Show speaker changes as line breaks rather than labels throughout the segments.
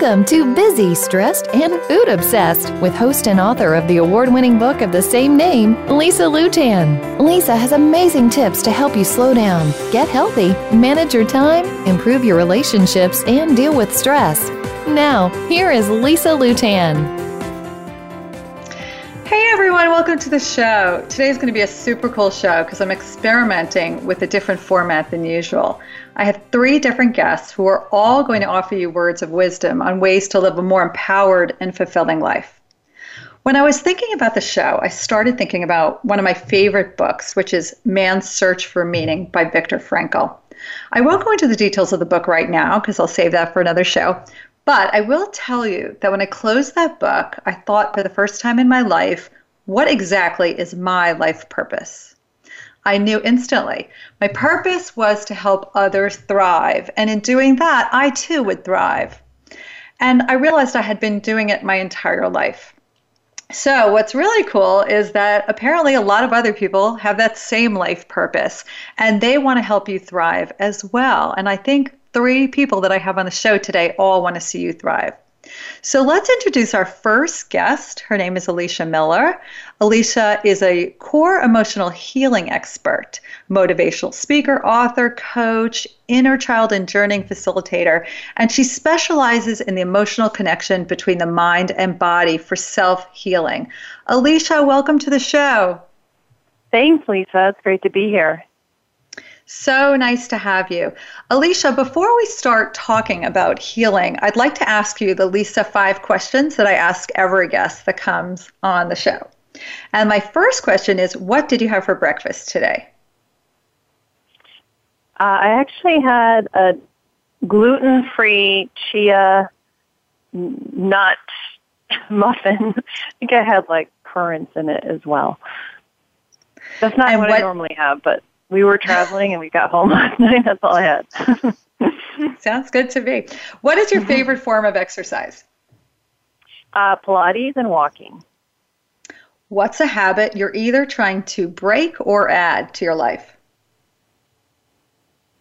Welcome to Busy, Stressed, and Food Obsessed with host and author of the award winning book of the same name, Lisa Lutan. Lisa has amazing tips to help you slow down, get healthy, manage your time, improve your relationships, and deal with stress. Now, here is Lisa Lutan.
Hey everyone, welcome to the show. Today's going to be a super cool show because I'm experimenting with a different format than usual. I have three different guests who are all going to offer you words of wisdom on ways to live a more empowered and fulfilling life. When I was thinking about the show, I started thinking about one of my favorite books, which is Man's Search for Meaning by Viktor Frankl. I won't go into the details of the book right now because I'll save that for another show. But I will tell you that when I closed that book, I thought for the first time in my life, what exactly is my life purpose? I knew instantly. My purpose was to help others thrive. And in doing that, I too would thrive. And I realized I had been doing it my entire life. So, what's really cool is that apparently a lot of other people have that same life purpose and they want to help you thrive as well. And I think three people that I have on the show today all want to see you thrive. So let's introduce our first guest. Her name is Elicia Miller. Elicia is a core emotional healing expert, motivational speaker, author, coach, inner child and journeying facilitator, and she specializes in the emotional connection between the mind and body for self healing. Elicia, welcome to the show.
Thanks, Lisa. It's great to be here.
So nice to have you. Elicia, before we start talking about healing, I'd like to ask you the Lisa five questions that I ask every guest that comes on the show. And my first question is What did you have for breakfast today?
Uh, I actually had a gluten free chia nut muffin. I think I had like currants in it as well. That's not what, what I normally have, but we were traveling and we got home last night. That's all I had.
Sounds good to me. What is your favorite form of exercise?
Uh, Pilates and walking.
What's a habit you're either trying to break or add to your life?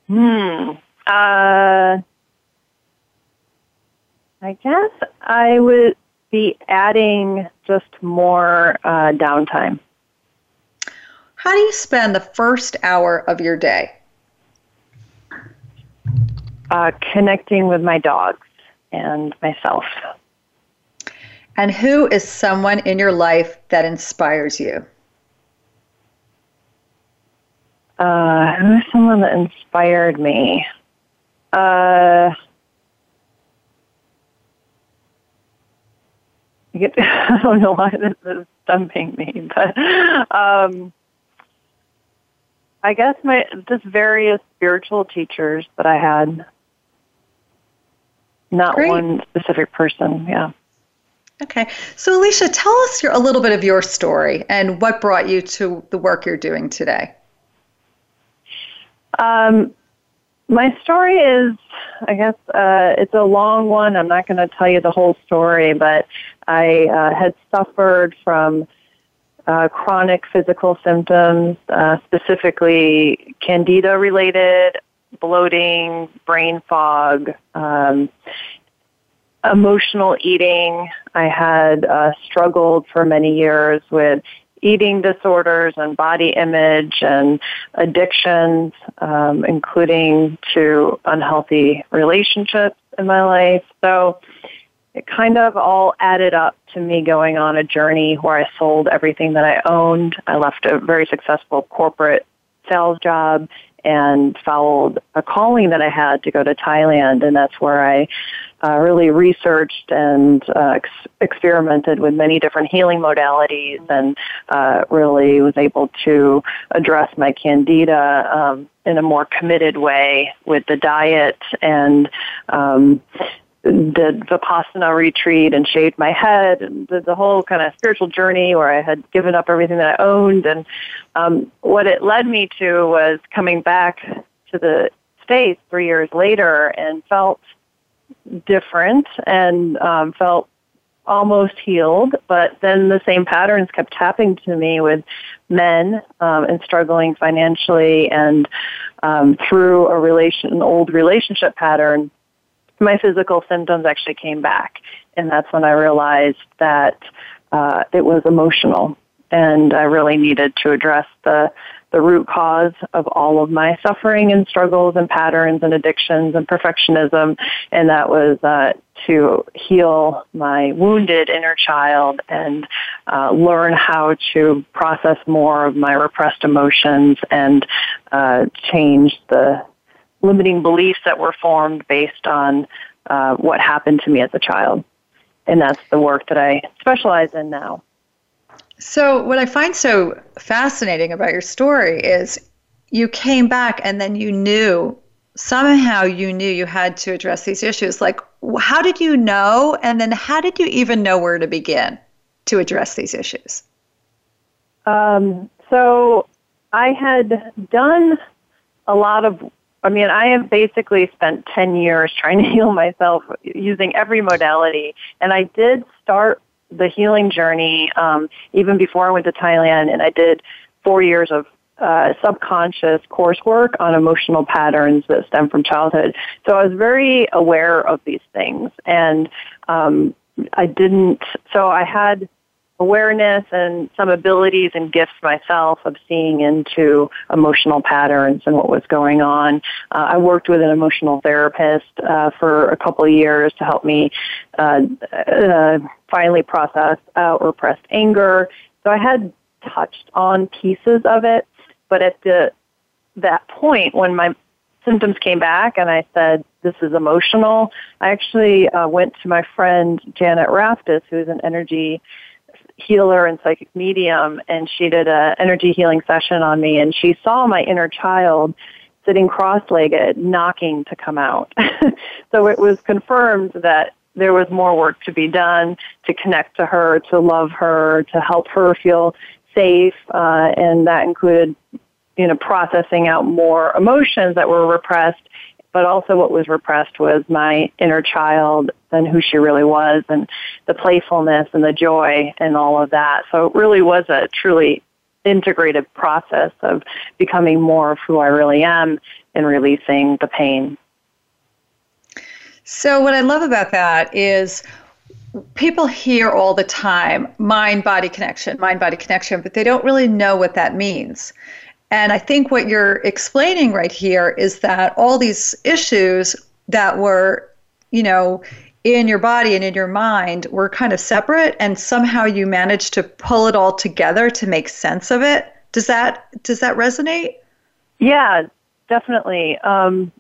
Hmm. Uh, I guess I would be adding just more uh, downtime.
How do you spend the first hour of your day?
Uh, connecting with my dogs and myself.
And who is someone in your life that inspires you?
Uh, who is someone that inspired me? Uh, I don't know why this is stumping me, but um, I guess my just various spiritual teachers that I had. Not Great. one specific person, yeah.
Okay. So Elicia, tell us your, a little bit of your story and what brought you to the work you're doing today.
Um, my story is, I guess, uh, it's a long one. I'm not going to tell you the whole story, but I uh, had suffered from uh, chronic physical symptoms, uh, specifically candida related, bloating, brain fog, um, emotional eating. I had uh, struggled for many years with eating disorders and body image and addictions, um, including to unhealthy relationships in my life. So it kind of all added up to me going on a journey where I sold everything that I owned. I left a very successful corporate sales job and followed a calling that I had to go to Thailand. And that's where I uh, really researched and uh, ex- experimented with many different healing modalities and uh, really was able to address my candida um, in a more committed way with the diet and um, did vipassana retreat and shaved my head and did the whole kind of spiritual journey where I had given up everything that I owned. And um, what it led me to was coming back to the States three years later and felt different and um, felt almost healed, but then the same patterns kept tapping to me with men um, and struggling financially and um, through a relation, an old relationship pattern my physical symptoms actually came back. And that's when I realized that uh, it was emotional. And I really needed to address the, the root cause of all of my suffering and struggles and patterns and addictions and perfectionism. And that was uh, to heal my wounded inner child and uh, learn how to process more of my repressed emotions and uh, change the limiting beliefs that were formed based on uh, what happened to me as a child. And that's the work that I specialize in now.
So, what I find so fascinating about your story is you came back and then you knew, somehow you knew you had to address these issues. Like, how did you know? And then, how did you even know where to begin to address these issues?
Um, so, I had done a lot of I mean, I have basically spent 10 years trying to heal myself using every modality. And I did start the healing journey um, even before I went to Thailand, and I did four years of uh, subconscious coursework on emotional patterns that stem from childhood. So I was very aware of these things, and um, I didn't. So I had awareness and some abilities and gifts myself of seeing into emotional patterns and what was going on. Uh, I worked with an emotional therapist uh, for a couple of years to help me uh, uh finally process out repressed anger. So I had touched on pieces of it, but at the that point when my symptoms came back and I said, this is emotional, I actually uh, went to my friend Janet Raftis, who's an energy healer and psychic medium and she did a energy healing session on me and she saw my inner child sitting cross-legged knocking to come out. So it was confirmed that there was more work to be done to connect to her to love her to help her feel safe uh, and that included you know processing out more emotions that were repressed but also what was repressed was my inner child and who she really was and the playfulness and the joy and all of that. So it really was a truly integrated process of becoming more of who I really am and releasing the pain.
So what I love about that is people hear all the time mind body connection, mind body connection, but they don't really know what that means. And I think what you're explaining right here is that all these issues that were, you know, in your body and in your mind were kind of separate and somehow you managed to pull it all together to make sense of it. Does that does that resonate?
Yeah, definitely. Um,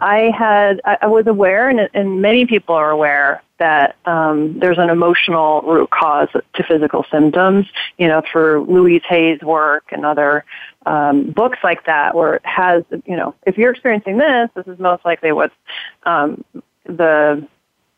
I had I, I was aware, and, and many people are aware that um, there's an emotional root cause to physical symptoms. You know, through Louise Hay's work and other um, books like that, where it has, you know, if you're experiencing this, this is most likely what's um, the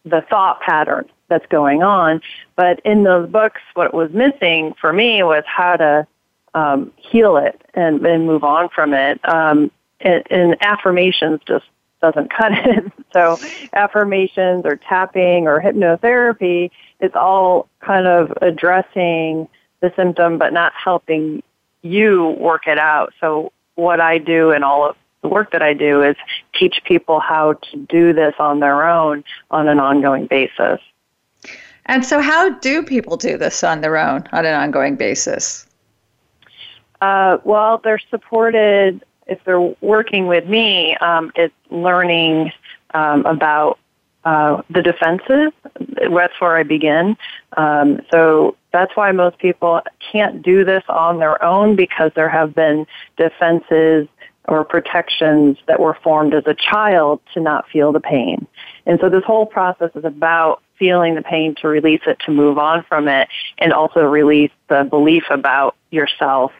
the thought pattern that's going on. But in those books, what was missing for me was how to um, heal it and, and move on from it. Um, and, and affirmations just doesn't cut it. so affirmations or tapping or hypnotherapy is all kind of addressing the symptom but not helping you work it out. So what I do and all of the work that I do is teach people how to do this on their own on an ongoing basis.
And so how do people do this on their own on an ongoing basis?
Uh, well, they're supported if they're working with me, um, it's learning um, about uh, the defenses. That's where I begin. Um, so that's why most people can't do this on their own because there have been defenses or protections that were formed as a child to not feel the pain. And so this whole process is about feeling the pain to release it, to move on from it, and also release the belief about yourself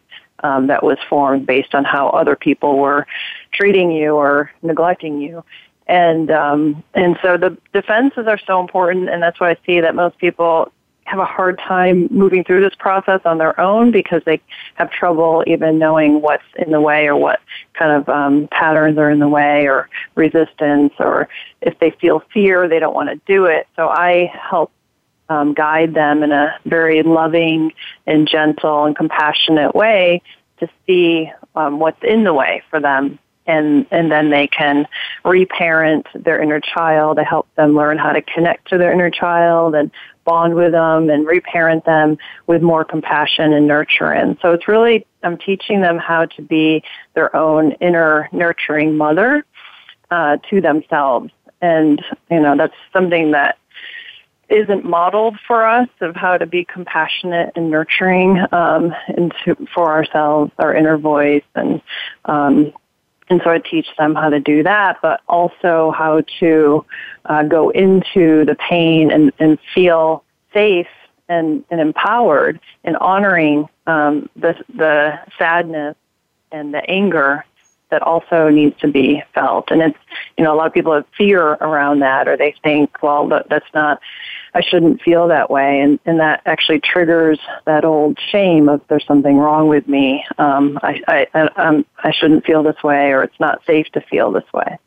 um, that was formed based on how other people were treating you or neglecting you. And um, and so the defenses are so important, and that's why I see that most people have a hard time moving through this process on their own because they have trouble even knowing what's in the way or what kind of um, patterns are in the way or resistance or if they feel fear they don't want to do it so i help um, guide them in a very loving and gentle and compassionate way to see um, what's in the way for them and and then they can reparent their inner child. I help them learn how to connect to their inner child and bond with them and reparent them with more compassion and nurturing. So it's really I'm teaching them how to be their own inner nurturing mother uh, to themselves, and you know that's something that isn't modeled for us of how to be compassionate and nurturing um, into for ourselves, our inner voice, and um, and so I teach them how to do that, but also how to uh, go into the pain and, and feel safe and, and empowered in honoring um, the, the sadness and the anger that also needs to be felt. And it's, you know, a lot of people have fear around that or they think, well, that's not, I shouldn't feel that way. And, and that actually triggers that old shame of there's something wrong with me. Um, I, I, I, um, I shouldn't feel this way or it's not safe to feel this way.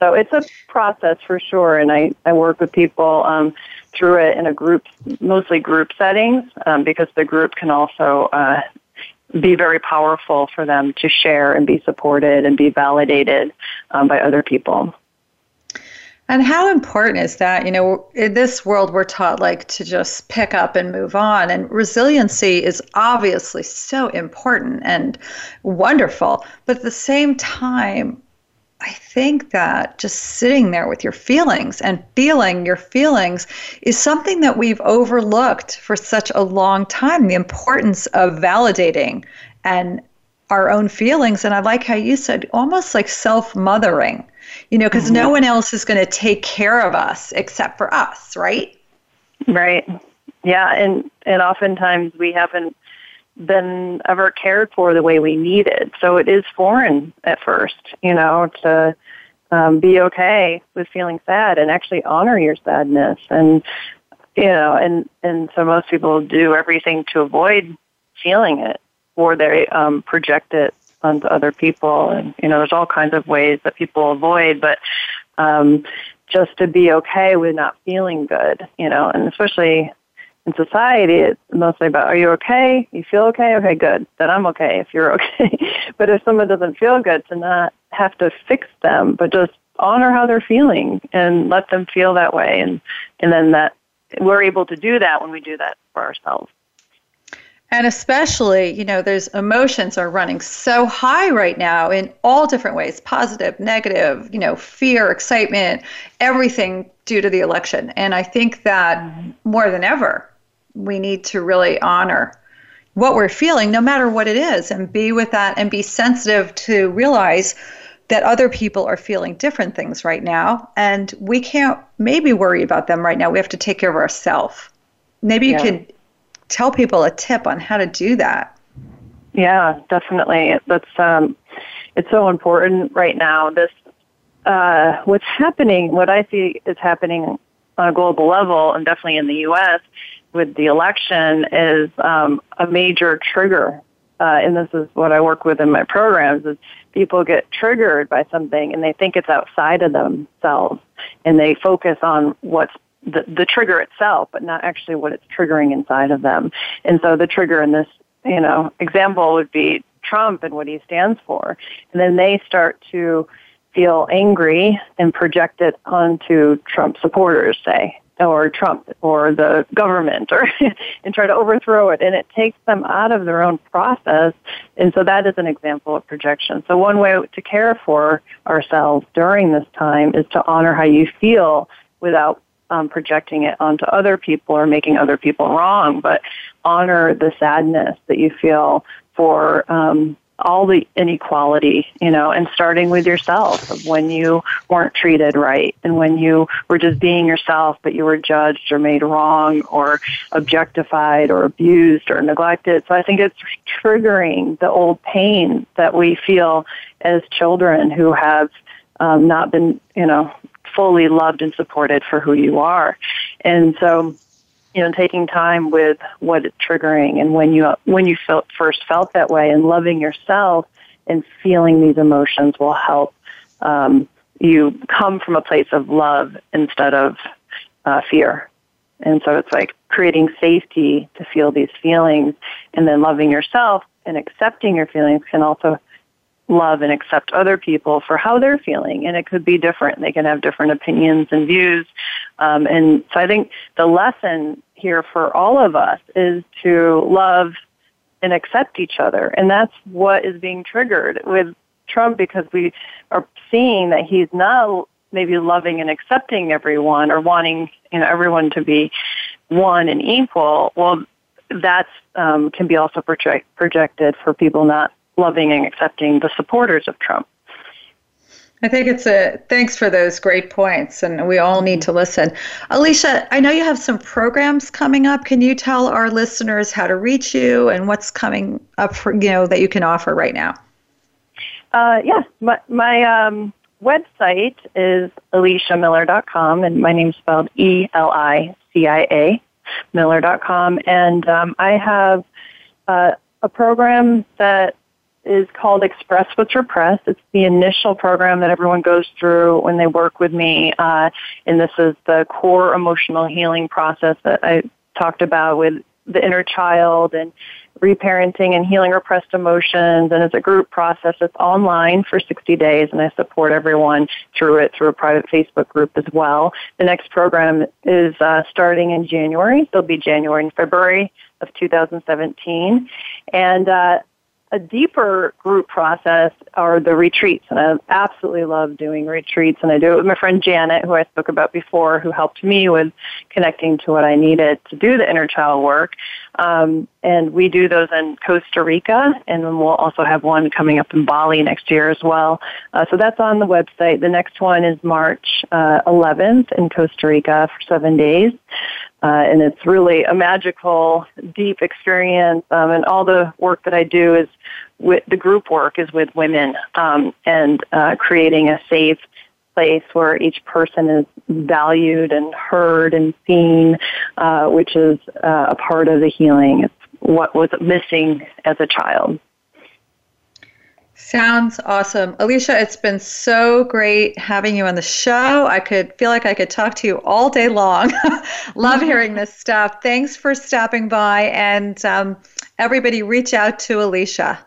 So it's a process for sure. And I, I work with people, um, through it in a group, mostly group settings, um, because the group can also, uh, be very powerful for them to share and be supported and be validated um, by other people.
And how important is that? You know, in this world, we're taught like to just pick up and move on. And resiliency is obviously so important and wonderful. But at the same time, I think that just sitting there with your feelings and feeling your feelings is something that we've overlooked for such a long time the importance of validating and our own feelings. And I like how you said almost like self mothering, you know, because mm-hmm. no one else is going to take care of us except for us, right?
Right. Yeah. And, and oftentimes we haven't been ever cared for the way we needed. So it is foreign at first, you know, to um, be okay with feeling sad and actually honor your sadness. And, you know, and, and so most people do everything to avoid feeling it or they um, project it onto other people. And, you know, there's all kinds of ways that people avoid, but um, just to be okay with not feeling good, you know, and especially in society, it's mostly about, are you okay? You feel okay? Okay, good. Then I'm okay if you're okay. but if someone doesn't feel good, to not have to fix them, but just honor how they're feeling and let them feel that way. And, and then that we're able to do that when we do that for ourselves.
And especially, you know, there's emotions are running so high right now in all different ways positive, negative, you know, fear, excitement, everything due to the election. And I think that mm-hmm. more than ever, we need to really honor what we're feeling, no matter what it is, and be with that and be sensitive to realize that other people are feeling different things right now. And we can't maybe worry about them right now. We have to take care of ourselves. Maybe you yeah. could tell people a tip on how to do that.
Yeah, definitely. That's um, it's so important right now. This uh, what's happening, what I see is happening on a global level, and definitely in the U.S with the election is um, a major trigger. Uh, and this is what I work with in my programs is people get triggered by something and they think it's outside of themselves and they focus on what's the, the trigger itself, but not actually what it's triggering inside of them. And so the trigger in this, you know, example would be Trump and what he stands for. And then they start to feel angry and project it onto Trump supporters, say or Trump or the government or and try to overthrow it and it takes them out of their own process and so that is an example of projection so one way to care for ourselves during this time is to honor how you feel without um, projecting it onto other people or making other people wrong but honor the sadness that you feel for um, all the inequality, you know, and starting with yourself of when you weren't treated right and when you were just being yourself, but you were judged or made wrong or objectified or abused or neglected. So I think it's triggering the old pain that we feel as children who have um, not been, you know, fully loved and supported for who you are. And so you know, taking time with what it's triggering and when you when you felt, first felt that way and loving yourself and feeling these emotions will help um, you come from a place of love instead of uh, fear. And so it's like creating safety to feel these feelings and then loving yourself and accepting your feelings can also love and accept other people for how they're feeling. And it could be different. They can have different opinions and views. Um, and so I think the lesson here for all of us is to love and accept each other. And that's what is being triggered with Trump because we are seeing that he's not maybe loving and accepting everyone or wanting you know everyone to be one and equal. Well, that um, can be also project, projected for people not loving and accepting the supporters of Trump.
I think it's a thanks for those great points, and we all need to listen. Elicia, I know you have some programs coming up. Can you tell our listeners how to reach you and what's coming up for you know that you can offer right now?
Uh, yes, my, my um, website is eliciamiller.com, and my name's spelled E L I C I A Miller.com, and um, I have uh, a program that is called Express What's Repressed. It's the initial program that everyone goes through when they work with me. Uh, and this is the core emotional healing process that I talked about with the inner child and reparenting and healing repressed emotions. And it's a group process. It's online for 60 days, and I support everyone through it through a private Facebook group as well. The next program is uh, starting in January. It'll be January and February of 2017. And uh, a deeper group process are the retreats, and I absolutely love doing retreats. And I do it with my friend Janet, who I spoke about before, who helped me with connecting to what I needed to do the inner child work. Um, and we do those in Costa Rica, and then we'll also have one coming up in Bali next year as well. Uh, so that's on the website. The next one is March uh, 11th in Costa Rica for seven days. Uh, and it's really a magical, deep experience. Um, and all the work that I do is with the group work is with women um, and uh, creating a safe place where each person is valued and heard and seen, uh, which is uh, a part of the healing. It's what was missing as a child.
Sounds awesome. Elicia, it's been so great having you on the show. I could feel like I could talk to you all day long. Love hearing this stuff. Thanks for stopping by. And um, everybody, reach out to Elicia.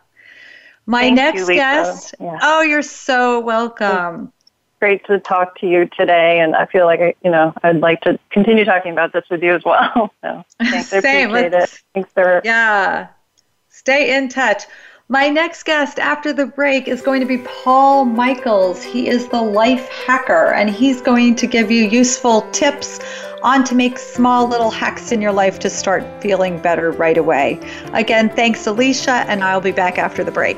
My
Thank
next
you,
guest. Yeah. Oh, you're so welcome.
Great to talk to you today, and I feel like I, you know I'd like to continue talking about this with you as well. So thanks, I appreciate it. Thanks, sir.
Yeah, stay in touch. My next guest after the break is going to be Paul Michaels. He is the life hacker, and he's going to give you useful tips on to make small little hacks in your life to start feeling better right away. Again, thanks, Elicia, and I'll be back after the break.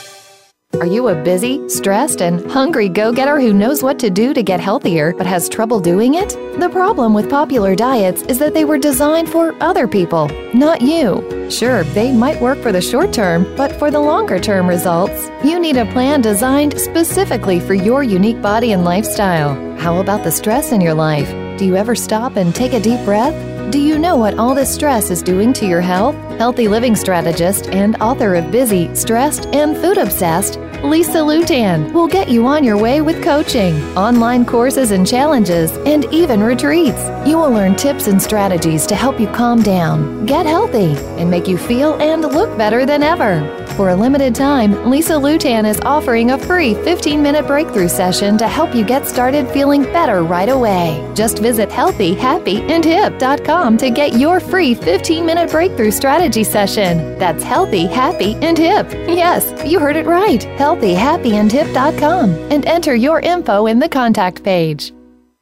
Are you a busy, stressed, and hungry go getter who knows what to do to get healthier but has trouble doing it? The problem with popular diets is that they were designed for other people, not you. Sure, they might work for the short term, but for the longer term results, you need a plan designed specifically for your unique body and lifestyle. How about the stress in your life? Do you ever stop and take a deep breath? Do you know what all this stress is doing to your health? Healthy living strategist and author of Busy, Stressed, and Food Obsessed, Lisa Lutan will get you on your way with coaching, online courses and challenges, and even retreats. You will learn tips and strategies to help you calm down, get healthy, and make you feel and look better than ever. For a limited time, Lisa Lutan is offering a free 15 minute breakthrough session to help you get started feeling better right away. Just visit healthyhappyandhip.com to get your free 15 minute breakthrough strategy session. That's healthy, happy, and hip. Yes, you heard it right. Healthyhappyandhip.com and enter your info in the contact page.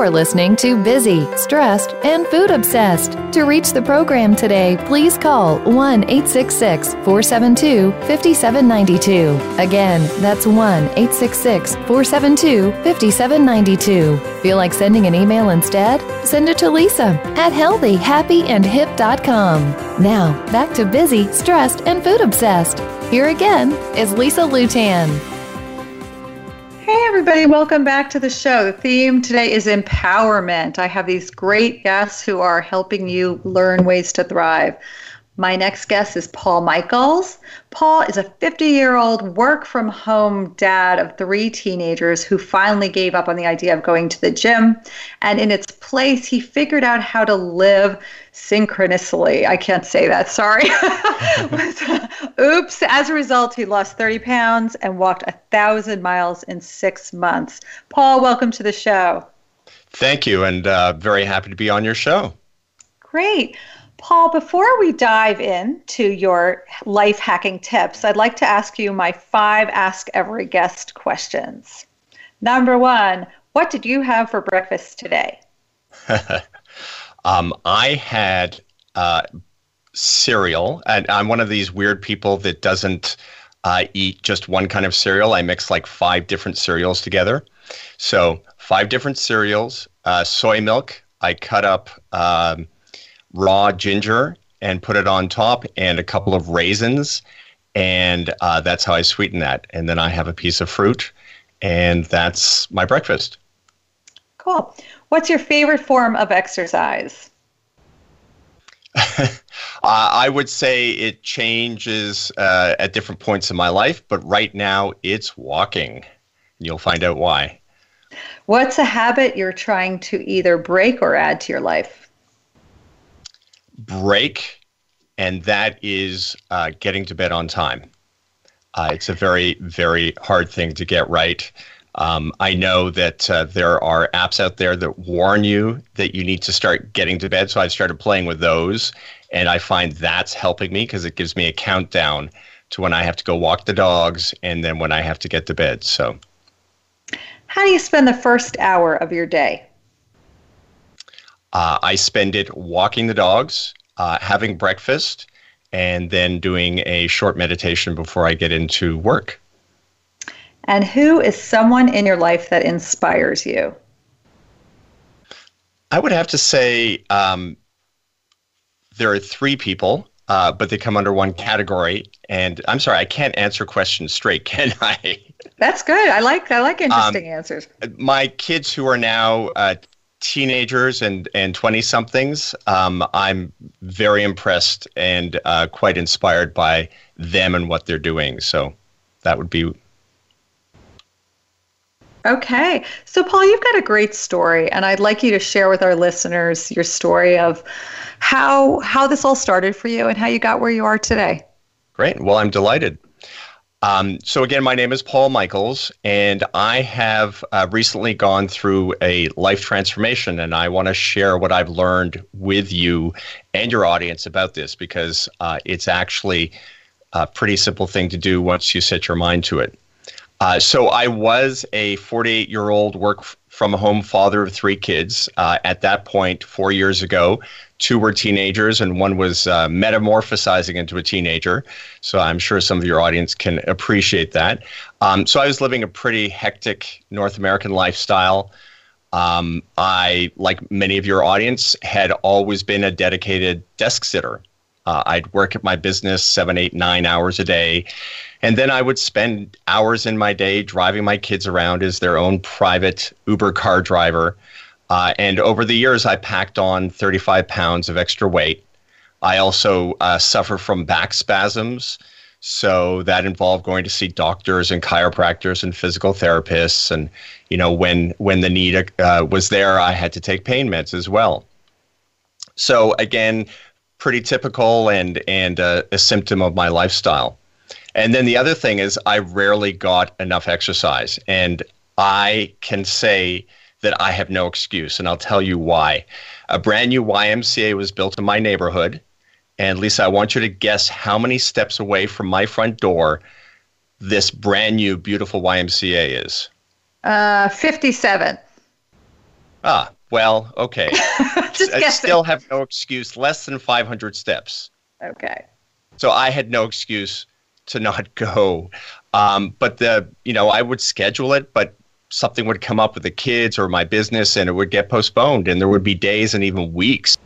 Are listening to Busy, Stressed, and Food Obsessed. To reach the program today, please call 1 866 472 5792. Again, that's 1 866 472 5792. Feel like sending an email instead? Send it to Lisa at healthyhappyandhip.com. Now, back to Busy, Stressed, and Food Obsessed. Here again is Lisa Lutan.
Hey, everybody, welcome back to the show. The theme today is empowerment. I have these great guests who are helping you learn ways to thrive. My next guest is Paul Michaels. Paul is a 50 year old work from home dad of three teenagers who finally gave up on the idea of going to the gym. And in its place, he figured out how to live synchronously. I can't say that, sorry. Oops. As a result, he lost 30 pounds and walked a thousand miles in six months. Paul, welcome to the show.
Thank you, and uh, very happy to be on your show.
Great. Paul, before we dive into your life hacking tips, I'd like to ask you my five Ask Every Guest questions. Number one, what did you have for breakfast today?
um, I had uh, cereal, and I'm one of these weird people that doesn't uh, eat just one kind of cereal. I mix like five different cereals together. So, five different cereals, uh, soy milk. I cut up. Um, raw ginger and put it on top and a couple of raisins. And uh, that's how I sweeten that. And then I have a piece of fruit, and that's my breakfast.
Cool. What's your favorite form of exercise?
uh, I would say it changes uh, at different points in my life, but right now it's walking. You'll find out why.
What's a habit you're trying to either break or add to your life?
Break, and that is uh, getting to bed on time. Uh, it's a very, very hard thing to get right. Um, I know that uh, there are apps out there that warn you that you need to start getting to bed. So I've started playing with those, and I find that's helping me because it gives me a countdown to when I have to go walk the dogs and then when I have to get to bed. So,
how do you spend the first hour of your day?
Uh, I spend it walking the dogs, uh, having breakfast, and then doing a short meditation before I get into work.
And who is someone in your life that inspires you?
I would have to say um, there are three people, uh, but they come under one category. And I'm sorry, I can't answer questions straight, can I?
That's good. I like I like interesting um, answers.
My kids who are now uh, teenagers and and 20 somethings um, i'm very impressed and uh, quite inspired by them and what they're doing. So that would be
okay. So paul you've got a great story and i'd like you to share with our listeners your story of how how this all started for you and how you got where you are today.
Great. Well i'm delighted um, so again, my name is Paul Michaels, and I have uh, recently gone through a life transformation, and I want to share what I've learned with you and your audience about this because uh, it's actually a pretty simple thing to do once you set your mind to it. Uh, so I was a 48 year old work from a home father of three kids. Uh, at that point, four years ago, two were teenagers and one was uh, metamorphosizing into a teenager. So I'm sure some of your audience can appreciate that. Um, so I was living a pretty hectic North American lifestyle. Um, I, like many of your audience, had always been a dedicated desk sitter. Uh, I'd work at my business seven, eight, nine hours a day. And then I would spend hours in my day driving my kids around as their own private Uber car driver. Uh, and over the years, I packed on 35 pounds of extra weight. I also uh, suffer from back spasms. So that involved going to see doctors and chiropractors and physical therapists, and you know when when the need uh, was there, I had to take pain meds as well. So again, pretty typical and and uh, a symptom of my lifestyle. And then the other thing is I rarely got enough exercise, and I can say that I have no excuse, and I'll tell you why. A brand new YMCA was built in my neighborhood and Lisa, I want you to guess how many steps away from my front door this brand new, beautiful YMCA is.
Uh, 57.
Ah, well, okay.
Just
I
guessing.
still have no excuse. Less than 500 steps.
Okay.
So I had no excuse to not go. Um, but the, you know, I would schedule it, but something would come up with the kids or my business and it would get postponed. And there would be days and even weeks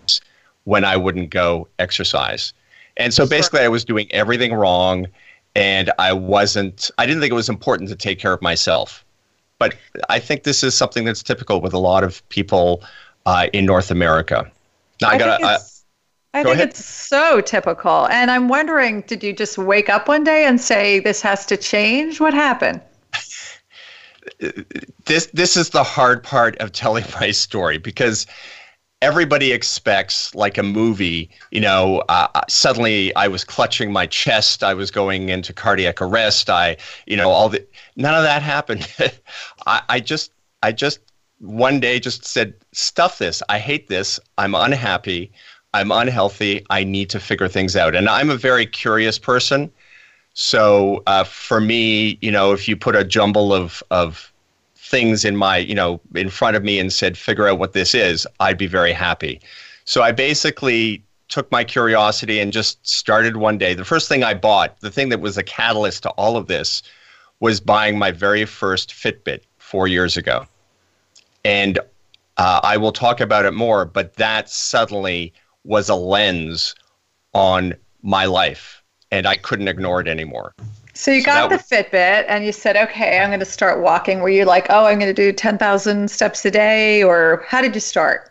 when I wouldn't go exercise. And so basically, I was doing everything wrong, and I wasn't, I didn't think it was important to take care of myself. But I think this is something that's typical with a lot of people uh, in North America. Now, I,
I
gotta,
I
go
think
ahead.
it's so typical. And I'm wondering, did you just wake up one day and say, this has to change? What happened?
this this is the hard part of telling my story because everybody expects like a movie you know uh, suddenly i was clutching my chest i was going into cardiac arrest i you know all the none of that happened I, I just i just one day just said stuff this i hate this i'm unhappy i'm unhealthy i need to figure things out and i'm a very curious person so uh, for me you know if you put a jumble of of things in my, you know, in front of me and said, figure out what this is, I'd be very happy. So I basically took my curiosity and just started one day. The first thing I bought, the thing that was a catalyst to all of this, was buying my very first Fitbit four years ago. And uh, I will talk about it more, but that suddenly was a lens on my life, and I couldn't ignore it anymore.
So you
So
got the
that
Fitbit and you said, okay, I'm going to start walking. Were you like, oh, I'm going to do 10,000 steps a day? Or how did you start?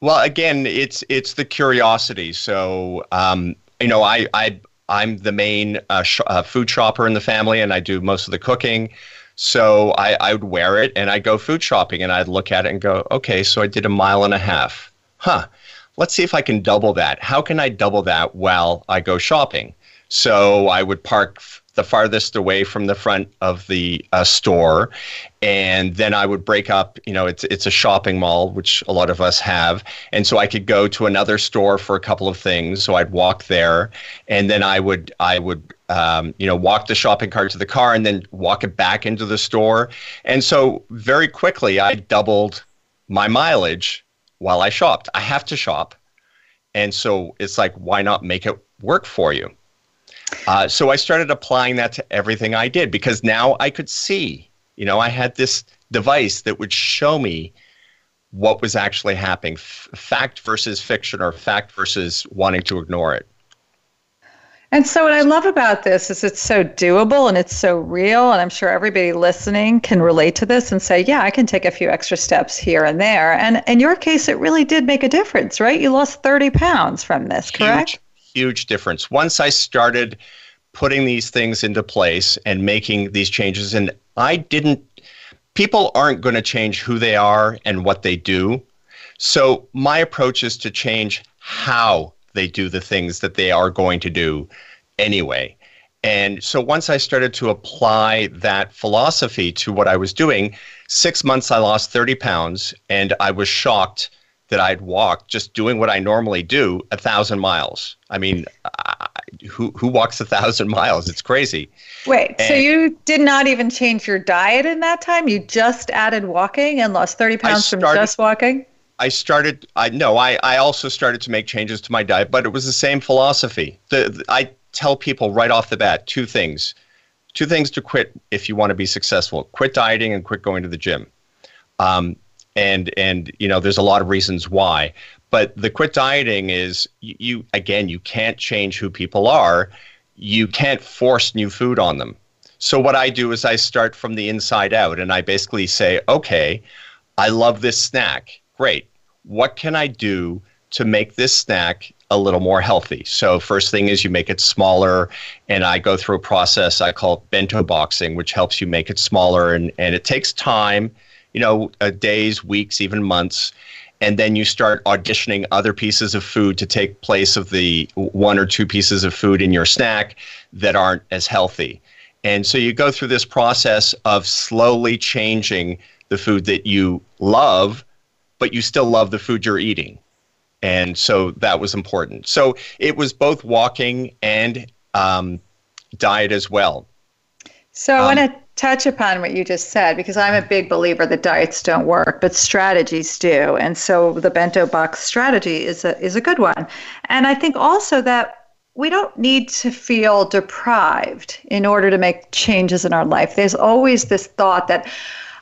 Well, again, it's it's the curiosity. So, um, you know, I I I'm the main uh, sh- uh, food shopper in the family, and I do most of the cooking. So I, I would wear it, and I'd go food shopping, and I'd look at it and go, okay, so I did a mile and a half. Huh. Let's see if I can double that. How can I double that while I go shopping? So I would park f- the farthest away from the front of the uh, store, and then I would break up. You know, it's it's a shopping mall, which a lot of us have, and so I could go to another store for a couple of things. So I'd walk there, and then I would I would um, you know walk the shopping cart to the car, and then walk it back into the store, and so very quickly I doubled my mileage while I shopped. I have to shop, and so it's like why not make it work for you? Uh, so I started applying that to everything I did because now I could see. You know, I had this device that would show me what was actually happening f- fact versus fiction or fact versus wanting to ignore it.
And so, what I love about this is it's so doable and it's so real. And I'm sure everybody listening can relate to this and say, yeah, I can take a few extra steps here and there. And in your case, it really did make a difference, right? You lost 30 pounds from this, correct?
Huge, huge difference. Once I started putting these things into place and making these changes, and I didn't, people aren't going to change who they are and what they do. So my approach is to change how they do the things that they are going to do anyway. And so once I started to apply that philosophy to what I was doing, six months I lost 30 pounds, and I was shocked that I'd walk just doing what I normally do a thousand miles. I mean, I, who who walks a thousand miles? It's crazy.
Wait, so you did not even change your diet in that time? You just added walking and lost 30 pounds from just walking?
I started. I no. I I also started to make changes to my diet, but it was the same philosophy. The, the- I tell people right off the bat two things, two things to quit if you want to be successful: quit dieting and quit going to the gym. Um, and and you know, there's a lot of reasons why. But the quit dieting is you, you again. You can't change who people are. You can't force new food on them. So what I do is I start from the inside out, and I basically say, okay, I love this snack. Great. What can I do to make this snack a little more healthy. So first thing is you make it smaller, and I go through a process I call bento boxing, which helps you make it smaller, and and it takes time, you know, uh, days, weeks, even months. And then you start auditioning other pieces of food to take place of the one or two pieces of food in your snack that aren't as healthy. And so you go through this process of slowly changing the food that you love, but you still love the food you're eating. And so that was important. So it was both walking and um, diet as well.
So I um, want to touch upon what you just said because I'm a big believer that diets don't work, but strategies do. And so the bento box strategy is a is a good one. And I think also that we don't need to feel deprived in order to make changes in our life. There's always this thought that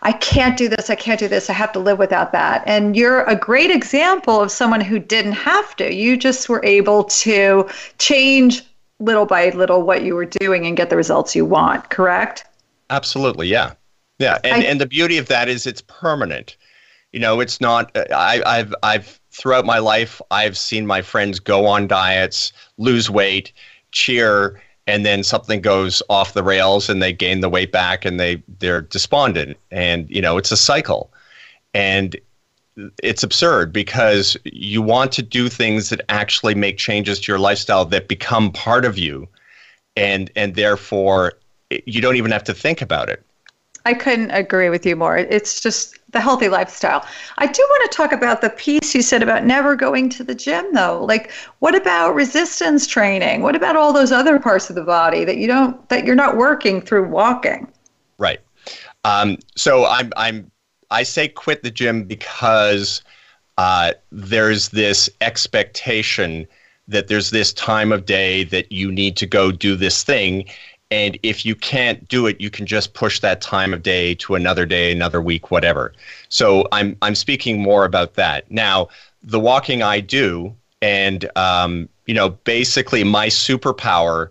I can't do this, I can't do this, I have to live without that. And you're a great example of someone who didn't have to. You just were able to change little by little what you were doing and get the results you want, correct?
Absolutely, yeah. Yeah, and, I, and the beauty of that is it's permanent. You know, it's not uh, I, I've I've throughout my life, I've seen my friends go on diets, lose weight, cheer, and then something goes off the rails and they gain the weight back and they they're despondent. And you know it's a cycle. And it's absurd because you want to do things that actually make changes to your lifestyle that become part of you. And and therefore you don't even have to think about it.
I couldn't agree with you more. It's just the healthy lifestyle. I do want to talk about the piece you said about never going to the gym though. Like what about resistance training? What about all those other parts of the body that you don't that you're not working through walking?
Right. Um, so I'm I'm I say quit the gym because uh, there's this expectation that there's this time of day that you need to go do this thing and if you can't do it, you can just push that time of day to another day, another week, whatever. So I'm I'm speaking more about that now. The walking I do, and um, you know, basically my superpower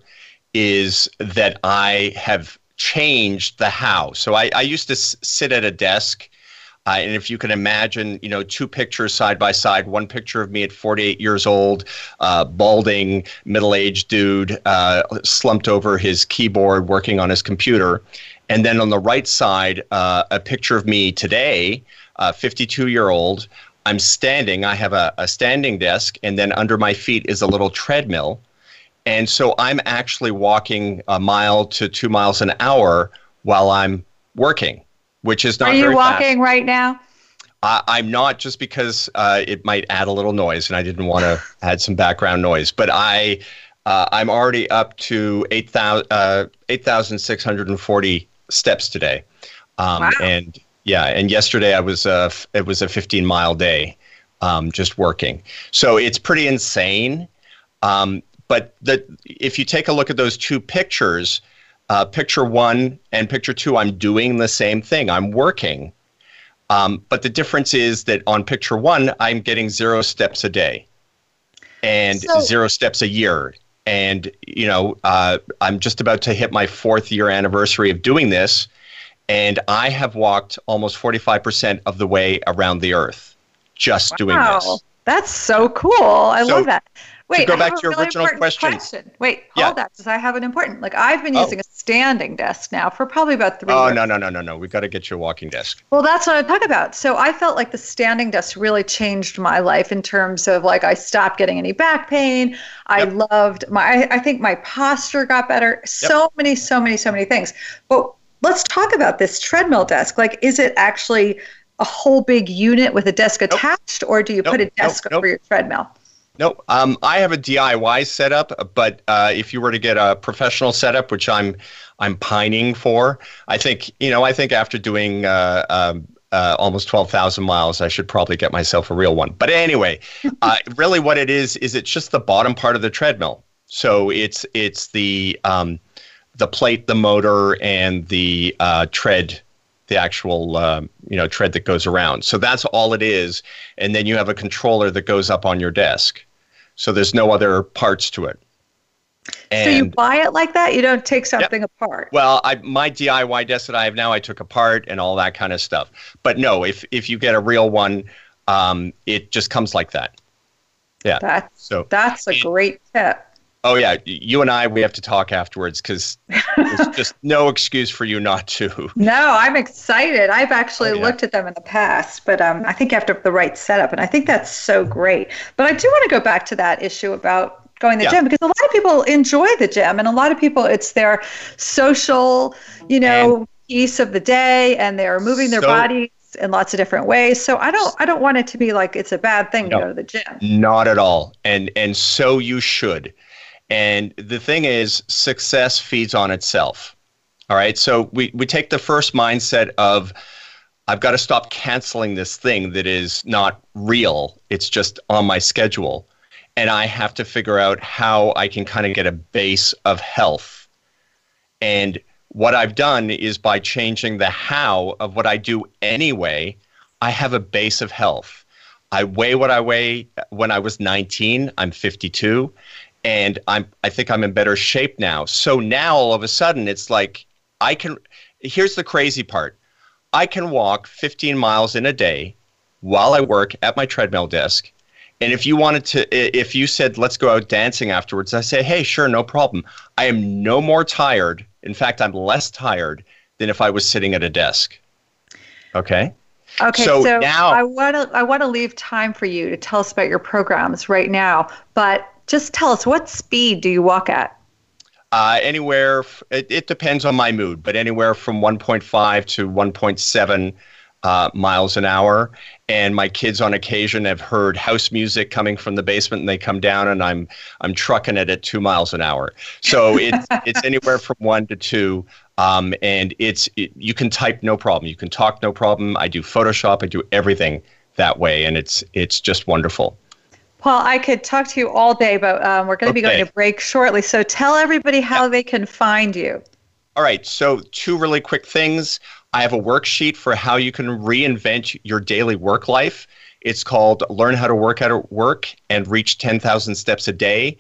is that I have changed the how. So I, I used to s- sit at a desk uh, and if you can imagine, you know, two pictures side by side, one picture of me at 48 years old, uh, balding, middle aged dude, uh, slumped over his keyboard working on his computer. And then on the right side, uh, a picture of me today, 52 year old. I'm standing, I have a, a standing desk, and then under my feet is a little treadmill. And so I'm actually walking a mile to two miles an hour while I'm working which is not.
Are you walking fast. right now?
I, am not just because uh, it might add a little noise, and I didn't want to add some background noise. But I, uh, I'm already up to 8,640 uh, 8, steps today, um, wow. and yeah, and yesterday I was uh, it was a 15 mile day, um, just working. So it's pretty insane. Um, but the, if you take a look at those two pictures, uh, picture one and picture two, I'm doing the same thing. I'm working. Um, but the difference is that on picture one, I'm getting zero steps a day and so, zero steps a year. And, you know, uh, I'm just about to hit my fourth year anniversary of doing this. And I have walked almost 45% of the way around the earth just wow. doing this.
That's so cool. I so, love that. Wait,
to go back to your really original question.
question. Wait, hold yeah. that, because I have an important. Like I've been oh. using a standing desk now for probably about three.
Oh
years.
no no no no no! We've got to get you a walking desk.
Well, that's what I talk about. So I felt like the standing desk really changed my life in terms of like I stopped getting any back pain. Yep. I loved my. I, I, think my posture got better. Yep. So many, so many, so many things. But let's talk about this treadmill desk. Like, is it actually a whole big unit with a desk nope. attached, or do you nope. put a desk nope. over your treadmill?
No, um, I have a DIY setup, but uh, if you were to get a professional setup, which I'm I'm pining for, I think you know I think after doing uh, um, uh, almost twelve thousand miles, I should probably get myself a real one. But anyway, uh, really, what it is is it's just the bottom part of the treadmill. So it's it's the um, the plate, the motor, and the uh, tread the actual uh, you know tread that goes around. So that's all it is, and then you have a controller that goes up on your desk. So there's no other parts to it.
And, so you buy it like that? You don't take something yep. apart?
Well, I, my DIY desk that I have now, I took apart and all that kind of stuff. But no, if if you get a real one, um, it just comes like that. Yeah.
That's so that's a great tip.
Oh yeah, you and I we have to talk afterwards because there's just no excuse for you not to.
No, I'm excited. I've actually oh, yeah. looked at them in the past, but um, I think you have to have the right setup, and I think that's so great. But I do want to go back to that issue about going to the yeah. gym because a lot of people enjoy the gym, and a lot of people it's their social, you know, and piece of the day, and they're moving their so, bodies in lots of different ways. So I don't I don't want it to be like it's a bad thing no, to go to the gym.
Not at all. And and so you should. And the thing is, success feeds on itself. All right. So we, we take the first mindset of, I've got to stop canceling this thing that is not real. It's just on my schedule. And I have to figure out how I can kind of get a base of health. And what I've done is by changing the how of what I do anyway, I have a base of health. I weigh what I weigh when I was 19. I'm 52 and I'm I think I'm in better shape now. So now all of a sudden it's like I can here's the crazy part. I can walk 15 miles in a day while I work at my treadmill desk. And if you wanted to if you said let's go out dancing afterwards, I say, "Hey, sure, no problem." I am no more tired. In fact, I'm less tired than if I was sitting at a desk. Okay?
Okay, so, so now I want to I want to leave time for you to tell us about your programs right now, but just tell us what speed do you walk at?
Uh, anywhere, it, it, depends on my mood, but anywhere from 1.5 to 1.7 uh, miles an hour. And my kids, on occasion, have heard house music coming from the basement, and they come down, and I'm I'm trucking it at two miles an hour. So it's it's anywhere from one to two. Um, and it's it, you can type no problem, you can talk no problem. I do Photoshop, I do everything that way, and it's it's just wonderful.
Paul, I could talk to you all day, but um, we're going to okay. be going to break shortly. So tell everybody how yeah. they can find you.
All right. So, two really quick things. I have a worksheet for how you can reinvent your daily work life. It's called Learn How to Work at Work and Reach 10,000 Steps a Day.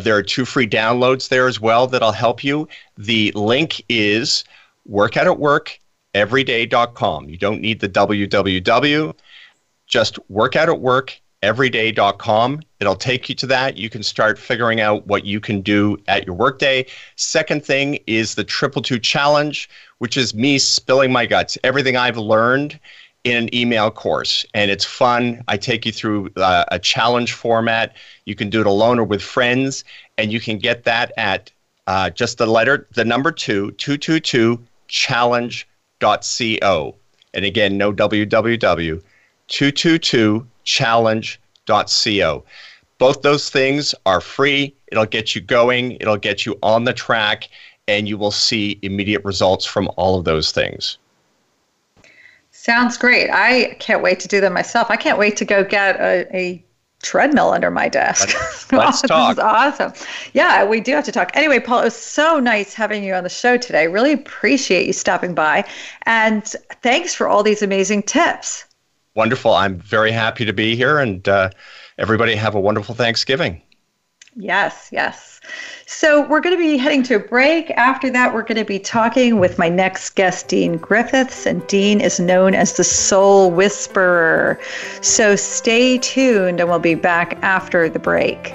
There are two free downloads there as well that'll help you. The link is workoutatworkeveryday.com. You don't need the www, just workoutatwork everyday.com. It'll take you to that. You can start figuring out what you can do at your workday. Second thing is the Triple Two Challenge, which is me spilling my guts, everything I've learned in an email course. And it's fun. I take you through uh, a challenge format. You can do it alone or with friends, and you can get that at uh, just the letter, the number two, 222 challenge.co. And again, no www, 222 challenge.co. Both those things are free. It'll get you going, it'll get you on the track, and you will see immediate results from all of those things.
Sounds great. I can't wait to do them myself. I can't wait to go get a, a treadmill under my desk.
Let's, let's talk.
This is awesome. Yeah, we do have to talk. Anyway, Paul, it was so nice having you on the show today. Really appreciate you stopping by. And thanks for all these amazing tips.
Wonderful. I'm very happy to be here, and uh, everybody have a wonderful Thanksgiving.
Yes, yes. So we're going to be heading to a break. After that, we're going to be talking with my next guest, Dean Griffiths, and Dean is known as the Soul Whisperer. So stay tuned, and we'll be back after the break.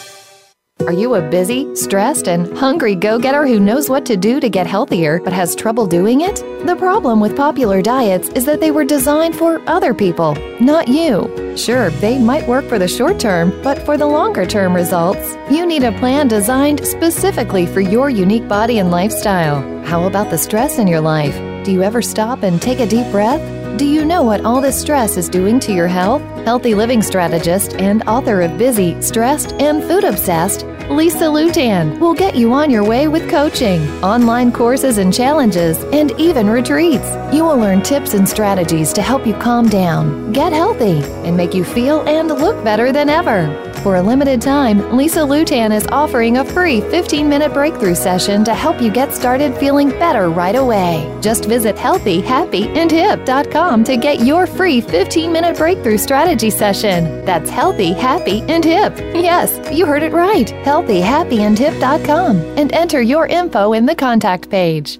Are you a busy, stressed, and hungry go getter who knows what to do to get healthier but has trouble doing it? The problem with popular diets is that they were designed for other people, not you. Sure, they might work for the short term, but for the longer term results, you need a plan designed specifically for your unique body and lifestyle. How about the stress in your life? Do you ever stop and take a deep breath? Do you know what all this stress is doing to your health? Healthy living strategist and author of Busy, Stressed, and Food Obsessed, Lisa Lutan will get you on your way with coaching, online courses and challenges, and even retreats. You will learn tips and strategies to help you calm down, get healthy, and make you feel and look better than ever. For a limited time, Lisa Lutan is offering a free 15 minute breakthrough session to help you get started feeling better right away. Just visit healthyhappyandhip.com to get your free 15 minute breakthrough strategy session. That's healthy, happy, and hip. Yes, you heard it right. Healthyhappyandhip.com and enter your info in the contact page.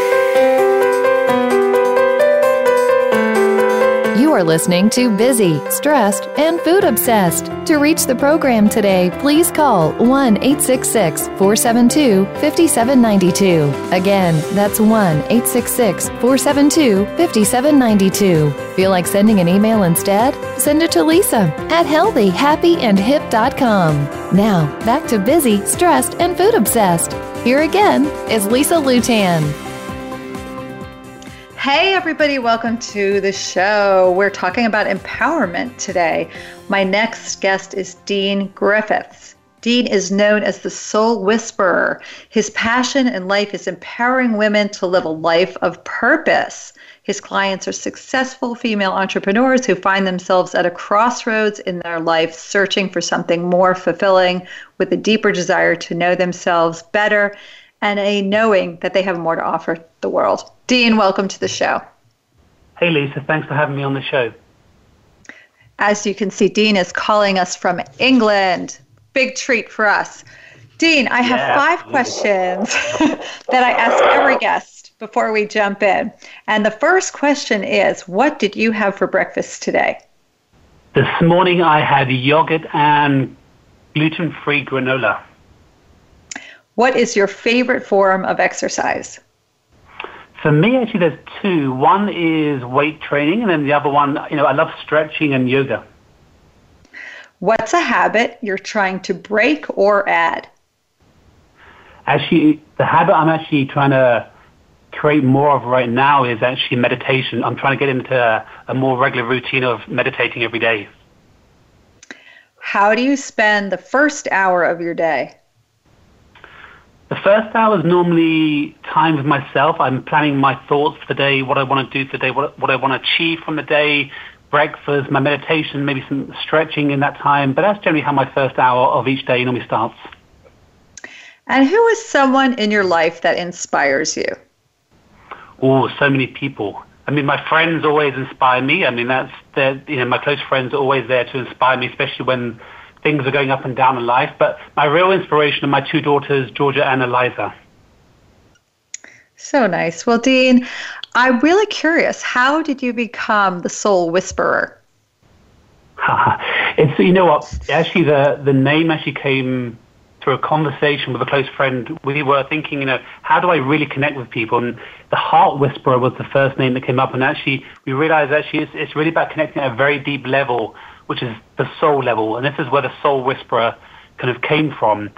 You are listening to Busy, Stressed, and Food Obsessed. To reach the program today, please call 1 866 472 5792. Again, that's 1 866 472 5792. Feel like sending an email instead? Send it to Lisa at healthyhappyandhip.com. Now, back to Busy, Stressed, and Food Obsessed. Here again is Lisa Lutan.
Hey, everybody, welcome to the show. We're talking about empowerment today. My next guest is Dean Griffiths. Dean is known as the Soul Whisperer. His passion in life is empowering women to live a life of purpose. His clients are successful female entrepreneurs who find themselves at a crossroads in their life, searching for something more fulfilling with a deeper desire to know themselves better and a knowing that they have more to offer the world. Dean, welcome to the show.
Hey, Lisa. Thanks for having me on the show.
As you can see, Dean is calling us from England. Big treat for us. Dean, I have yeah. five questions that I ask every guest before we jump in. And the first question is What did you have for breakfast today?
This morning I had yogurt and gluten free granola.
What is your favorite form of exercise?
For me, actually, there's two. One is weight training, and then the other one, you know, I love stretching and yoga.
What's a habit you're trying to break or add?
Actually, the habit I'm actually trying to create more of right now is actually meditation. I'm trying to get into a, a more regular routine of meditating every day.
How do you spend the first hour of your day?
The first hour is normally time with myself. I'm planning my thoughts for the day, what I want to do for the day, what, what I want to achieve from the day, breakfast, my meditation, maybe some stretching in that time. But that's generally how my first hour of each day normally starts.
And who is someone in your life that inspires you?
Oh, so many people. I mean, my friends always inspire me. I mean, that's you know, my close friends are always there to inspire me, especially when things are going up and down in life. But my real inspiration are my two daughters, Georgia and Eliza.
So nice. Well, Dean, I'm really curious. How did you become the soul whisperer?
it's you know what actually the the name actually came through a conversation with a close friend. We were thinking, you know, how do I really connect with people? And the heart whisperer was the first name that came up. And actually, we realized actually it's, it's really about connecting at a very deep level which is the soul level, and this is where the soul whisperer kind of came from.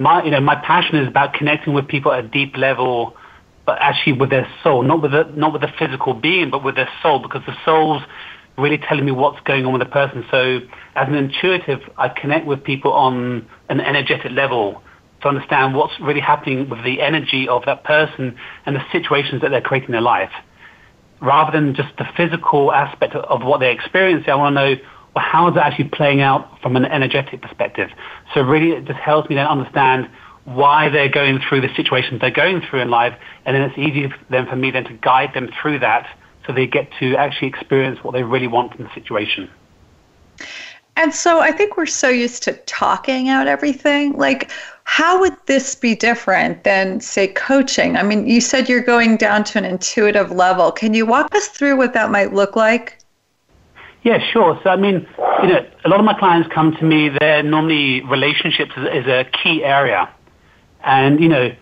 My, you know, my passion is about connecting with people at a deep level, but actually with their soul, not with the, not with the physical being, but with their soul, because the soul's really telling me what's going on with the person. So as an intuitive, I connect with people on an energetic level to understand what's really happening with the energy of that person and the situations that they're creating in their life. Rather than just the physical aspect of what they're experiencing, I want to know how is it actually playing out from an energetic perspective? So really it just helps me then understand why they're going through the situations they're going through in life, and then it's easier then for me then to guide them through that so they get to actually experience what they really want from the situation.
And so I think we're so used to talking out everything. Like, how would this be different than, say, coaching? I mean, you said you're going down to an intuitive level. Can you walk us through what that might look like?
Yeah, sure. So, I mean, you know, a lot of my clients come to me, they're normally relationships is, is a key area. And, you know,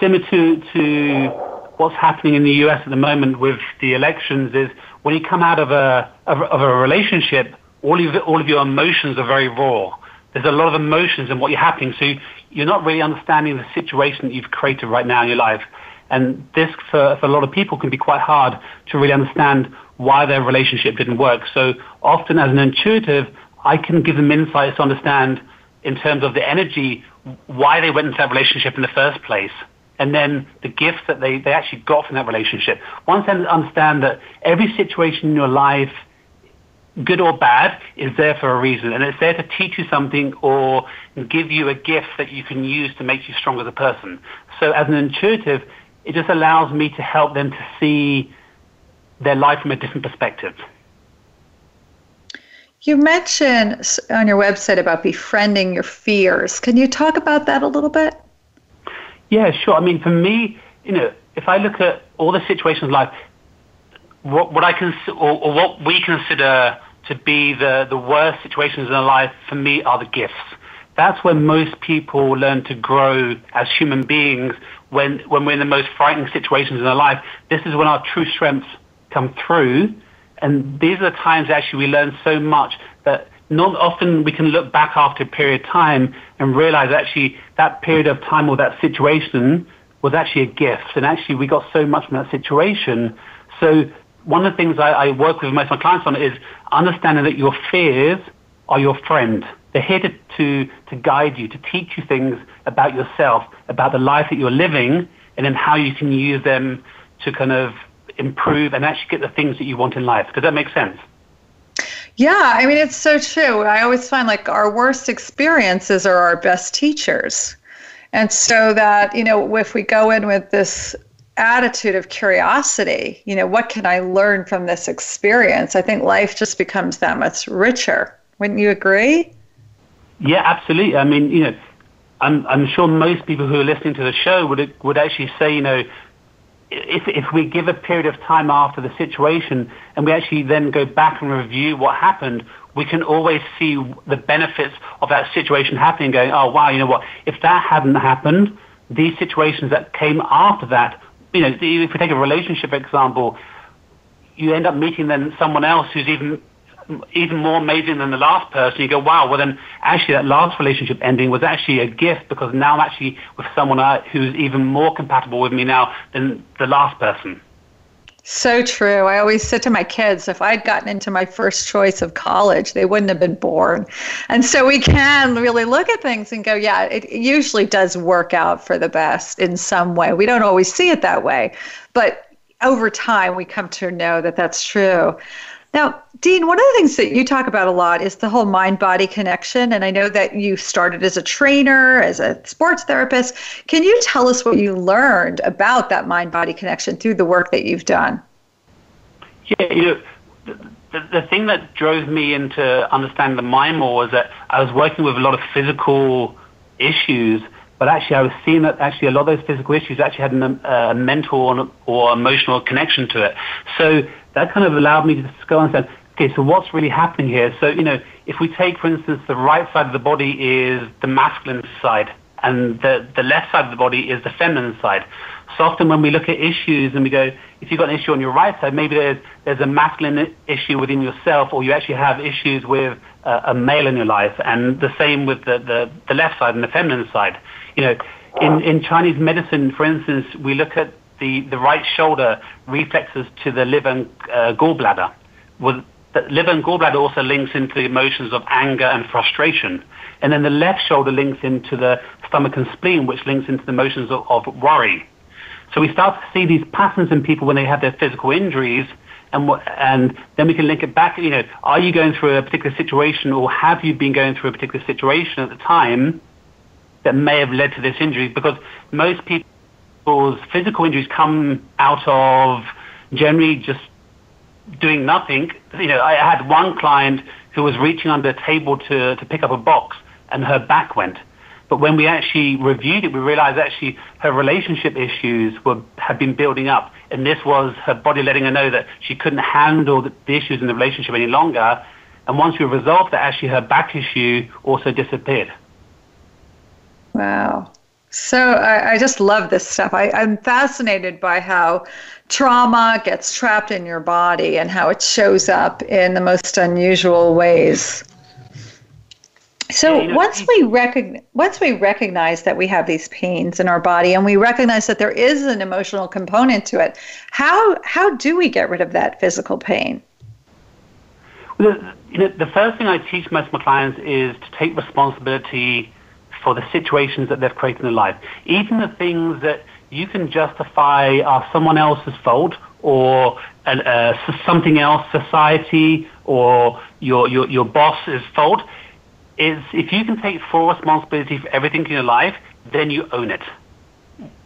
similar to, to what's happening in the US at the moment with the elections is when you come out of a, of, of a relationship, all of, all of your emotions are very raw. There's a lot of emotions in what you're happening. So you're not really understanding the situation that you've created right now in your life. And this, for, for a lot of people, can be quite hard to really understand why their relationship didn't work. So often as an intuitive, I can give them insights to understand in terms of the energy, why they went into that relationship in the first place and then the gifts that they, they actually got from that relationship. Once they understand that every situation in your life, good or bad, is there for a reason. And it's there to teach you something or give you a gift that you can use to make you stronger as a person. So as an intuitive, it just allows me to help them to see their life from a different perspective.
You mentioned on your website about befriending your fears. Can you talk about that a little bit?
Yeah, sure. I mean, for me, you know, if I look at all the situations in life, what, what I can, or, or what we consider to be the, the worst situations in life, for me, are the gifts. That's when most people learn to grow as human beings when, when we're in the most frightening situations in our life. This is when our true strengths come through and these are the times actually we learn so much that not often we can look back after a period of time and realize actually that period of time or that situation was actually a gift. And actually we got so much from that situation. So one of the things I, I work with most of my clients on is understanding that your fears are your friend. They're here to, to, to guide you, to teach you things about yourself, about the life that you're living, and then how you can use them to kind of improve and actually get the things that you want in life. Does that make sense?
Yeah, I mean, it's so true. I always find like our worst experiences are our best teachers. And so that, you know, if we go in with this attitude of curiosity, you know, what can I learn from this experience? I think life just becomes that much richer. Wouldn't you agree?
Yeah, absolutely. I mean, you know, I'm, I'm sure most people who are listening to the show would would actually say, you know, if, if we give a period of time after the situation and we actually then go back and review what happened, we can always see the benefits of that situation happening going, oh, wow, you know what, if that hadn't happened, these situations that came after that, you know, if we take a relationship example, you end up meeting then someone else who's even even more amazing than the last person. You go, wow, well then actually that last relationship ending was actually a gift because now I'm actually with someone who's even more compatible with me now than the last person.
So true. I always said to my kids, if I'd gotten into my first choice of college, they wouldn't have been born. And so we can really look at things and go, yeah, it usually does work out for the best in some way. We don't always see it that way, but over time we come to know that that's true. Now, Dean, one of the things that you talk about a lot is the whole mind body connection. And I know that you started as a trainer, as a sports therapist. Can you tell us what you learned about that mind body connection through the work that you've done?
Yeah, you know, the, the thing that drove me into understanding the mind more was that I was working with a lot of physical issues but actually I was seeing that actually a lot of those physical issues actually had a, a mental or, or, emotional connection to it. So that kind of allowed me to go and say, okay, so what's really happening here? So, you know, if we take, for instance, the right side of the body is the masculine side, and the, the left side of the body is the feminine side. So often when we look at issues and we go, if you've got an issue on your right side, maybe there's, there's a masculine issue within yourself, or you actually have issues with uh, a male in your life, and the same with the, the, the left side and the feminine side. You know, in, in Chinese medicine, for instance, we look at the, the right shoulder reflexes to the liver and uh, gallbladder. Well, the liver and gallbladder also links into the emotions of anger and frustration. And then the left shoulder links into the stomach and spleen, which links into the emotions of, of worry. So we start to see these patterns in people when they have their physical injuries, and and then we can link it back. You know, are you going through a particular situation, or have you been going through a particular situation at the time that may have led to this injury because most people's physical injuries come out of generally just doing nothing. You know, I had one client who was reaching under a table to, to pick up a box and her back went. But when we actually reviewed it, we realized actually her relationship issues were, had been building up. And this was her body letting her know that she couldn't handle the, the issues in the relationship any longer. And once we resolved that, actually her back issue also disappeared.
Wow. So I, I, just love this stuff. I, I'm fascinated by how trauma gets trapped in your body and how it shows up in the most unusual ways. So yeah, you know, once we recognize once we recognize that we have these pains in our body and we recognize that there is an emotional component to it, how how do we get rid of that physical pain?
Well, the, you know, the first thing I teach most of my clients is to take responsibility for the situations that they've created in their life. Even the things that you can justify are someone else's fault or uh, something else, society or your, your, your boss's fault, is if you can take full responsibility for everything in your life, then you own it.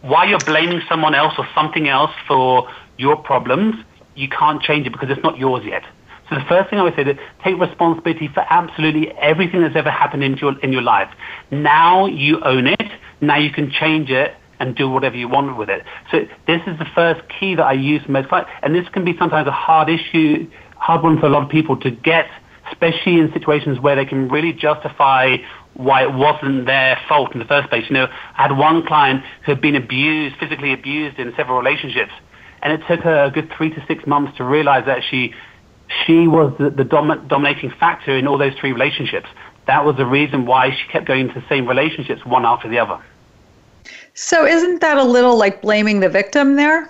While you're blaming someone else or something else for your problems, you can't change it because it's not yours yet. So the first thing I would say is take responsibility for absolutely everything that's ever happened in your, in your life. Now you own it. Now you can change it and do whatever you want with it. So this is the first key that I use most. And this can be sometimes a hard issue, hard one for a lot of people to get, especially in situations where they can really justify why it wasn't their fault in the first place. You know, I had one client who had been abused, physically abused in several relationships. And it took her a good three to six months to realize that she she was the, the dom- dominating factor in all those three relationships. That was the reason why she kept going into the same relationships one after the other.
So, isn't that a little like blaming the victim there?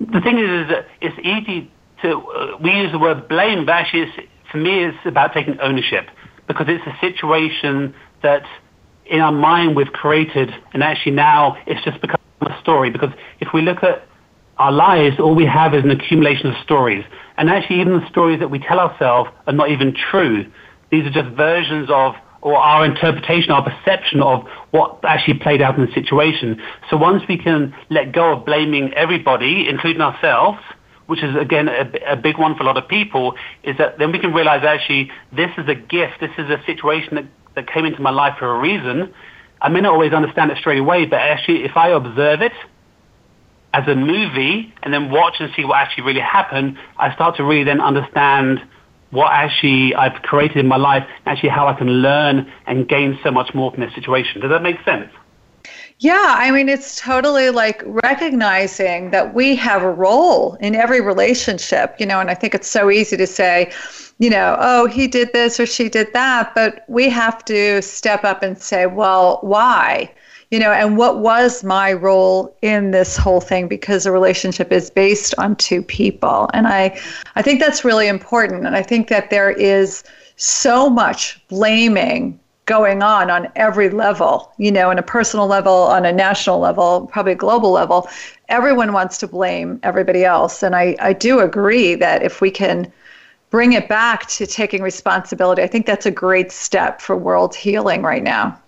The thing is, is it's easy to, uh, we use the word blame, but actually, for me, it's about taking ownership because it's a situation that in our mind we've created, and actually now it's just become a story. Because if we look at our lives, all we have is an accumulation of stories. And actually, even the stories that we tell ourselves are not even true. These are just versions of, or our interpretation, our perception of what actually played out in the situation. So once we can let go of blaming everybody, including ourselves, which is again a, a, big one for a lot of people, is that then we can realize actually this is a gift, this is a situation that, that came into my life for a reason. I may not always understand it straight away, but actually if I observe it as a movie and then watch and see what actually really happened, I start to really then understand what actually I've created in my life, actually how I can learn and gain so much more from this situation. Does that make sense?
Yeah, I mean, it's totally like recognizing that we have a role in every relationship, you know, and I think it's so easy to say, you know, oh, he did this or she did that, but we have to step up and say, well, why? You know, and what was my role in this whole thing because a relationship is based on two people. And I I think that's really important and I think that there is so much blaming going on on every level, you know, on a personal level, on a national level, probably a global level. Everyone wants to blame everybody else. And I, I do agree that if we can bring it back to taking responsibility, I think that's a great step for world healing right now.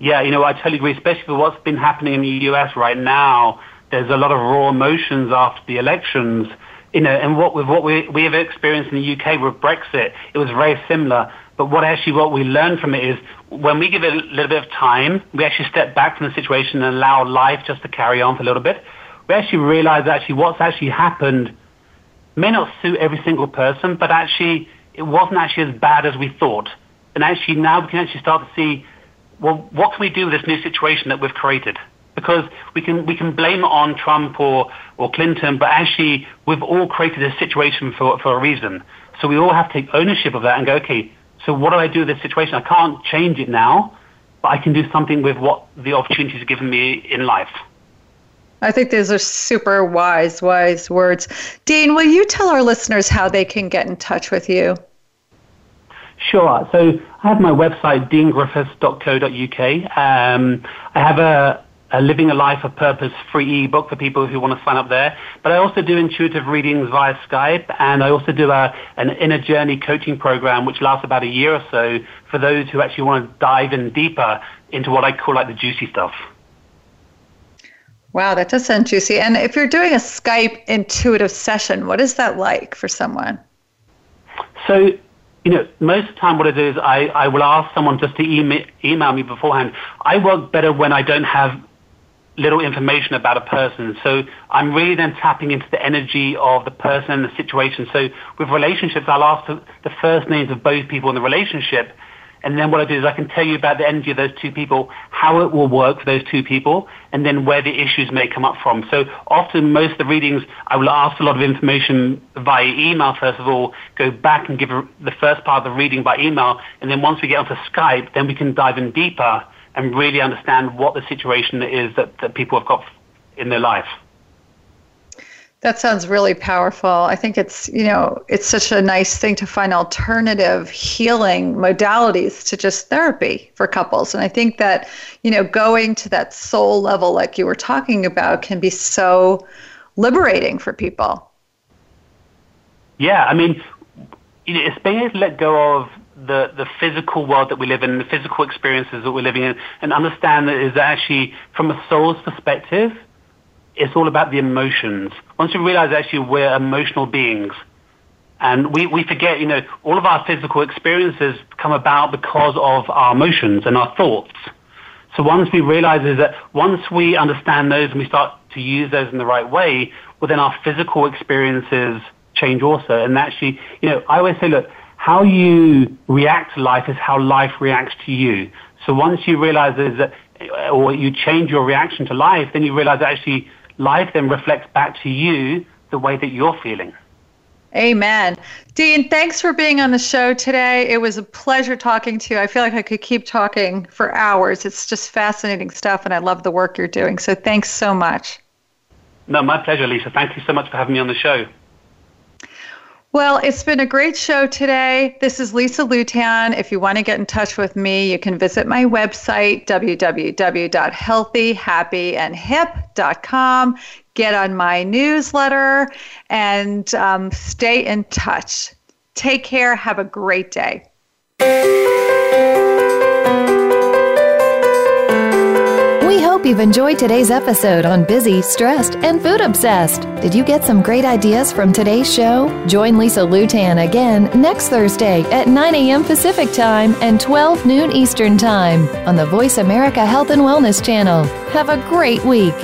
Yeah, you know, I totally agree, especially for what's been happening in the US right now. There's a lot of raw emotions after the elections. You know, and what with what we we have experienced in the UK with Brexit, it was very similar. But what actually what we learned from it is when we give it a little bit of time, we actually step back from the situation and allow life just to carry on for a little bit. We actually realize actually what's actually happened may not suit every single person, but actually it wasn't actually as bad as we thought. And actually now we can actually start to see well, what can we do with this new situation that we've created? Because we can we can blame it on Trump or or Clinton, but actually we've all created this situation for for a reason. So we all have to take ownership of that and go, okay, so what do I do with this situation? I can't change it now, but I can do something with what the opportunities given me in life.
I think those are super wise, wise words. Dean, will you tell our listeners how they can get in touch with you?
Sure. So I have my website, deangriffiths.co.uk. Um, I have a, a Living a Life of Purpose free ebook for people who want to sign up there. But I also do intuitive readings via Skype, and I also do a, an inner journey coaching program, which lasts about a year or so for those who actually want to dive in deeper into what I call like the juicy stuff.
Wow, that does sound juicy. And if you're doing a Skype intuitive session, what is that like for someone?
So you know, most of the time what it is, I, I will ask someone just to email, email me beforehand. I work better when I don't have little information about a person. So I'm really then tapping into the energy of the person and the situation. So with relationships, I'll ask the first names of both people in the relationship and then what I do is I can tell you about the energy of those two people, how it will work for those two people, and then where the issues may come up from. So often most of the readings, I will ask a lot of information via email first of all, go back and give the first part of the reading by email, and then once we get onto Skype, then we can dive in deeper and really understand what the situation is that, that people have got in their life.
That sounds really powerful. I think it's, you know, it's such a nice thing to find alternative healing modalities to just therapy for couples. And I think that, you know, going to that soul level like you were talking about can be so liberating for people.
Yeah, I mean, it's being able to let go of the, the physical world that we live in, the physical experiences that we're living in, and understand that is actually, from a soul's perspective, it's all about the emotions. Once you realize actually we're emotional beings, and we, we forget, you know, all of our physical experiences come about because of our emotions and our thoughts. So once we realize that once we understand those and we start to use those in the right way, well then our physical experiences change also. And actually, you know, I always say, look, how you react to life is how life reacts to you. So once you realize that, or you change your reaction to life, then you realize actually life then reflects back to you the way that you're feeling.
Amen. Dean, thanks for being on the show today. It was a pleasure talking to you. I feel like I could keep talking for hours. It's just fascinating stuff, and I love the work you're doing. So thanks so much.
No, my pleasure, Lisa. Thank you so much for having me on the show.
Well, it's been a great show today. This is Lisa Lutan. If you want to get in touch with me, you can visit my website, www.healthyhappyandhip.com. Get on my newsletter and um, stay in touch. Take care. Have a great day.
Hope you've enjoyed today's episode on Busy, Stressed, and Food Obsessed. Did you get some great ideas from today's show? Join Lisa Lutan again next Thursday at 9 a.m. Pacific Time and 12 noon Eastern Time on the Voice America Health and Wellness channel. Have a great week.